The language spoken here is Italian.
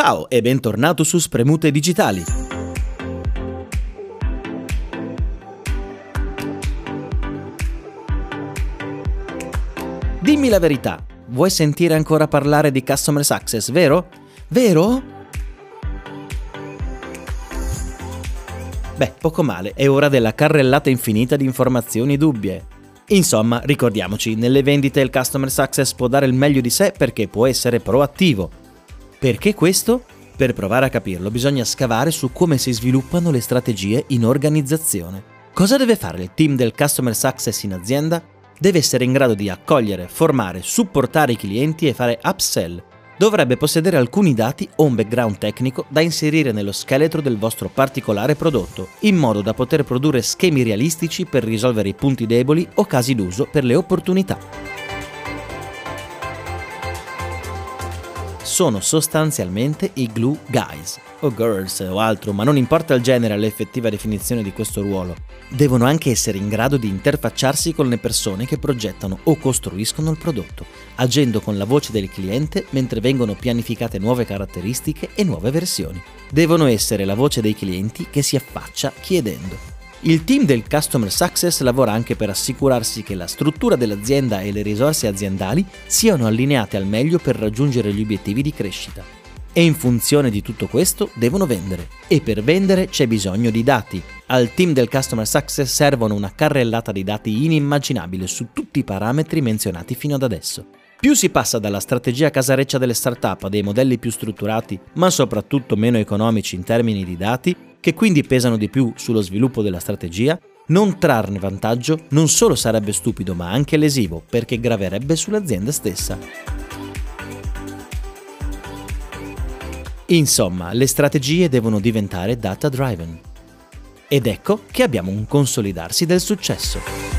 Ciao e bentornato su Spremute Digitali. Dimmi la verità, vuoi sentire ancora parlare di Customer Success, vero? Vero? Beh, poco male, è ora della carrellata infinita di informazioni dubbie. Insomma, ricordiamoci, nelle vendite il Customer Success può dare il meglio di sé perché può essere proattivo. Perché questo? Per provare a capirlo bisogna scavare su come si sviluppano le strategie in organizzazione. Cosa deve fare il team del Customer Success in azienda? deve essere in grado di accogliere, formare, supportare i clienti e fare upsell. Dovrebbe possedere alcuni dati o un background tecnico da inserire nello scheletro del vostro particolare prodotto, in modo da poter produrre schemi realistici per risolvere i punti deboli o casi d'uso per le opportunità. Sono sostanzialmente i glue guys, o girls o altro, ma non importa il genere all'effettiva definizione di questo ruolo. Devono anche essere in grado di interfacciarsi con le persone che progettano o costruiscono il prodotto, agendo con la voce del cliente mentre vengono pianificate nuove caratteristiche e nuove versioni. Devono essere la voce dei clienti che si affaccia chiedendo. Il team del Customer Success lavora anche per assicurarsi che la struttura dell'azienda e le risorse aziendali siano allineate al meglio per raggiungere gli obiettivi di crescita. E in funzione di tutto questo devono vendere. E per vendere c'è bisogno di dati. Al team del Customer Success servono una carrellata di dati inimmaginabile su tutti i parametri menzionati fino ad adesso. Più si passa dalla strategia casareccia delle start-up a dei modelli più strutturati, ma soprattutto meno economici in termini di dati, che quindi pesano di più sullo sviluppo della strategia, non trarne vantaggio non solo sarebbe stupido ma anche lesivo perché graverebbe sull'azienda stessa. Insomma, le strategie devono diventare data driven. Ed ecco che abbiamo un consolidarsi del successo.